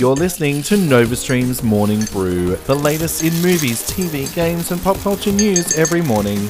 You're listening to NovaStream's Morning Brew, the latest in movies, TV, games, and pop culture news every morning.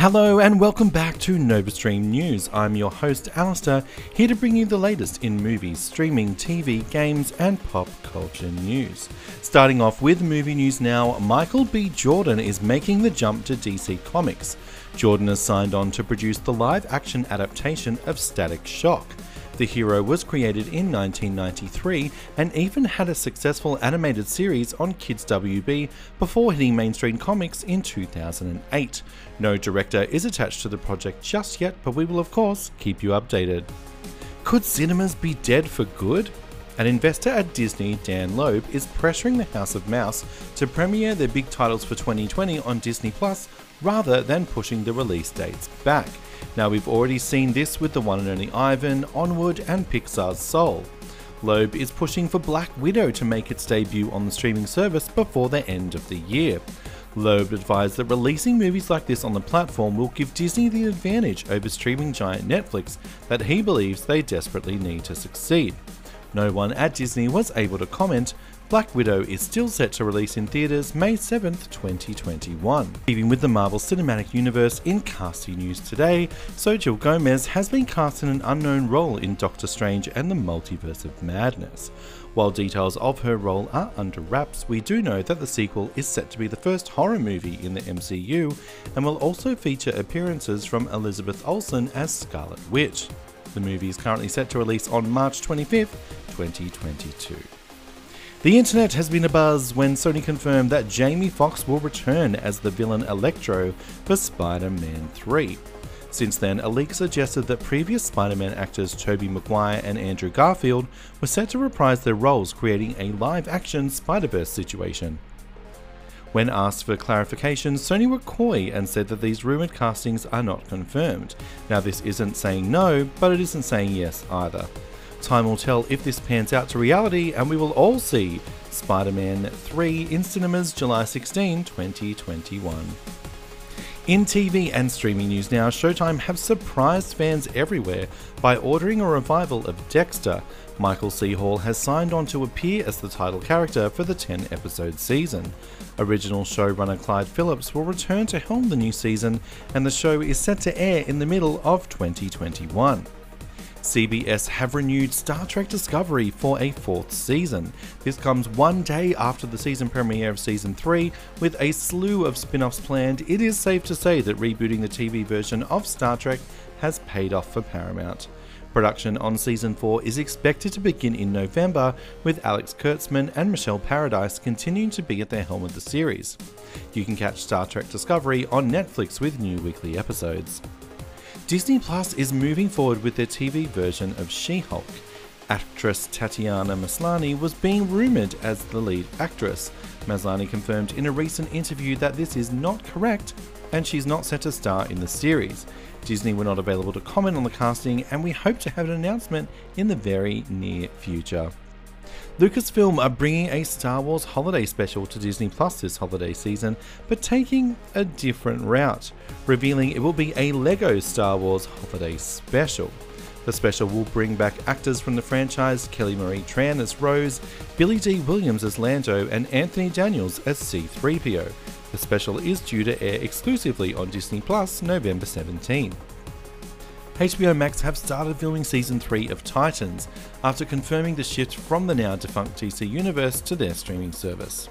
Hello and welcome back to NovaStream News. I'm your host Alistair, here to bring you the latest in movies, streaming, TV, games, and pop culture news. Starting off with movie news now, Michael B. Jordan is making the jump to DC Comics. Jordan has signed on to produce the live action adaptation of Static Shock. The hero was created in 1993 and even had a successful animated series on Kids WB before hitting mainstream comics in 2008. No director is attached to the project just yet, but we will of course keep you updated. Could cinemas be dead for good? An investor at Disney, Dan Loeb, is pressuring the House of Mouse to premiere their big titles for 2020 on Disney Plus rather than pushing the release dates back. Now, we've already seen this with the one and only Ivan, Onward, and Pixar's Soul. Loeb is pushing for Black Widow to make its debut on the streaming service before the end of the year. Loeb advised that releasing movies like this on the platform will give Disney the advantage over streaming giant Netflix that he believes they desperately need to succeed. No one at Disney was able to comment, Black Widow is still set to release in theatres May 7th, 2021. Keeping with the Marvel Cinematic Universe in casting news today, Xochitl Gomez has been cast in an unknown role in Doctor Strange and the Multiverse of Madness. While details of her role are under wraps, we do know that the sequel is set to be the first horror movie in the MCU and will also feature appearances from Elizabeth Olsen as Scarlet Witch. The movie is currently set to release on March 25th, 2022. The internet has been abuzz when Sony confirmed that Jamie Foxx will return as the villain Electro for Spider Man 3. Since then, a leak suggested that previous Spider Man actors Tobey Maguire and Andrew Garfield were set to reprise their roles, creating a live action Spider Verse situation. When asked for clarification, Sony were coy and said that these rumoured castings are not confirmed. Now, this isn't saying no, but it isn't saying yes either. Time will tell if this pans out to reality, and we will all see Spider Man 3 in cinemas July 16, 2021. In TV and streaming news now, Showtime have surprised fans everywhere by ordering a revival of Dexter. Michael C. Hall has signed on to appear as the title character for the 10 episode season. Original showrunner Clyde Phillips will return to helm the new season, and the show is set to air in the middle of 2021. CBS have renewed Star Trek Discovery for a fourth season. This comes one day after the season premiere of season 3, with a slew of spin offs planned. It is safe to say that rebooting the TV version of Star Trek has paid off for Paramount. Production on season 4 is expected to begin in November, with Alex Kurtzman and Michelle Paradise continuing to be at the helm of the series. You can catch Star Trek Discovery on Netflix with new weekly episodes. Disney Plus is moving forward with their TV version of She Hulk. Actress Tatiana Maslany was being rumoured as the lead actress. Maslany confirmed in a recent interview that this is not correct and she's not set to star in the series. Disney were not available to comment on the casting, and we hope to have an announcement in the very near future. Lucasfilm are bringing a Star Wars holiday special to Disney Plus this holiday season, but taking a different route, revealing it will be a LEGO Star Wars holiday special. The special will bring back actors from the franchise Kelly Marie Tran as Rose, Billy Dee Williams as Lando, and Anthony Daniels as C3PO. The special is due to air exclusively on Disney Plus November 17. HBO Max have started filming season 3 of Titans after confirming the shift from the now defunct DC Universe to their streaming service.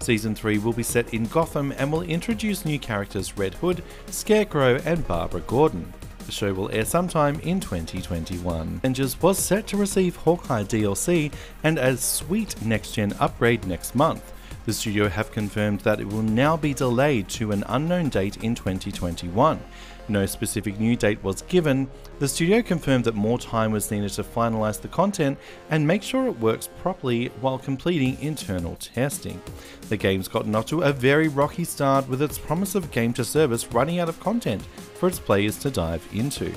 Season 3 will be set in Gotham and will introduce new characters Red Hood, Scarecrow, and Barbara Gordon. The show will air sometime in 2021. Avengers was set to receive Hawkeye DLC and a sweet next gen upgrade next month. The studio have confirmed that it will now be delayed to an unknown date in 2021. No specific new date was given. The studio confirmed that more time was needed to finalise the content and make sure it works properly while completing internal testing. The game's gotten off to a very rocky start with its promise of game to service running out of content for its players to dive into.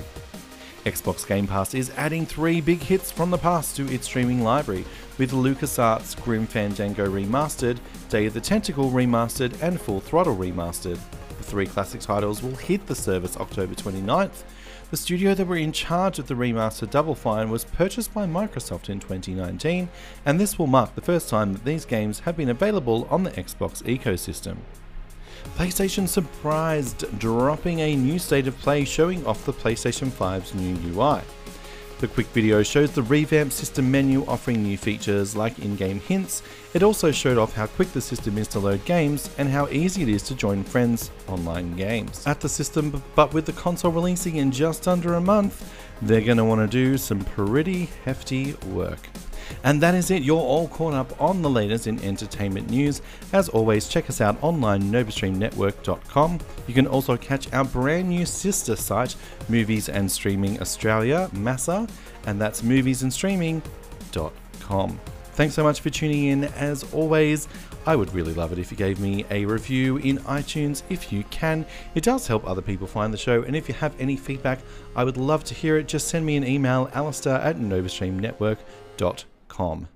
Xbox Game Pass is adding three big hits from the past to its streaming library, with LucasArts' Grim Fandango Remastered, Day of the Tentacle Remastered, and Full Throttle Remastered. Three classic titles will hit the service October 29th. The studio that were in charge of the remaster Double Fine was purchased by Microsoft in 2019, and this will mark the first time that these games have been available on the Xbox ecosystem. PlayStation surprised, dropping a new state of play showing off the PlayStation 5's new UI. The quick video shows the revamped system menu offering new features like in-game hints. It also showed off how quick the system is to load games and how easy it is to join friends online games. At the system, but with the console releasing in just under a month, they're going to want to do some pretty hefty work. And that is it, you're all caught up on the latest in entertainment news. As always, check us out online, novastreamnetwork.com. You can also catch our brand new sister site, Movies and Streaming Australia, MASA, and that's moviesandstreaming.com. Thanks so much for tuning in. As always, I would really love it if you gave me a review in iTunes if you can. It does help other people find the show, and if you have any feedback, I would love to hear it. Just send me an email, alistair at novastreamnetwork.com com.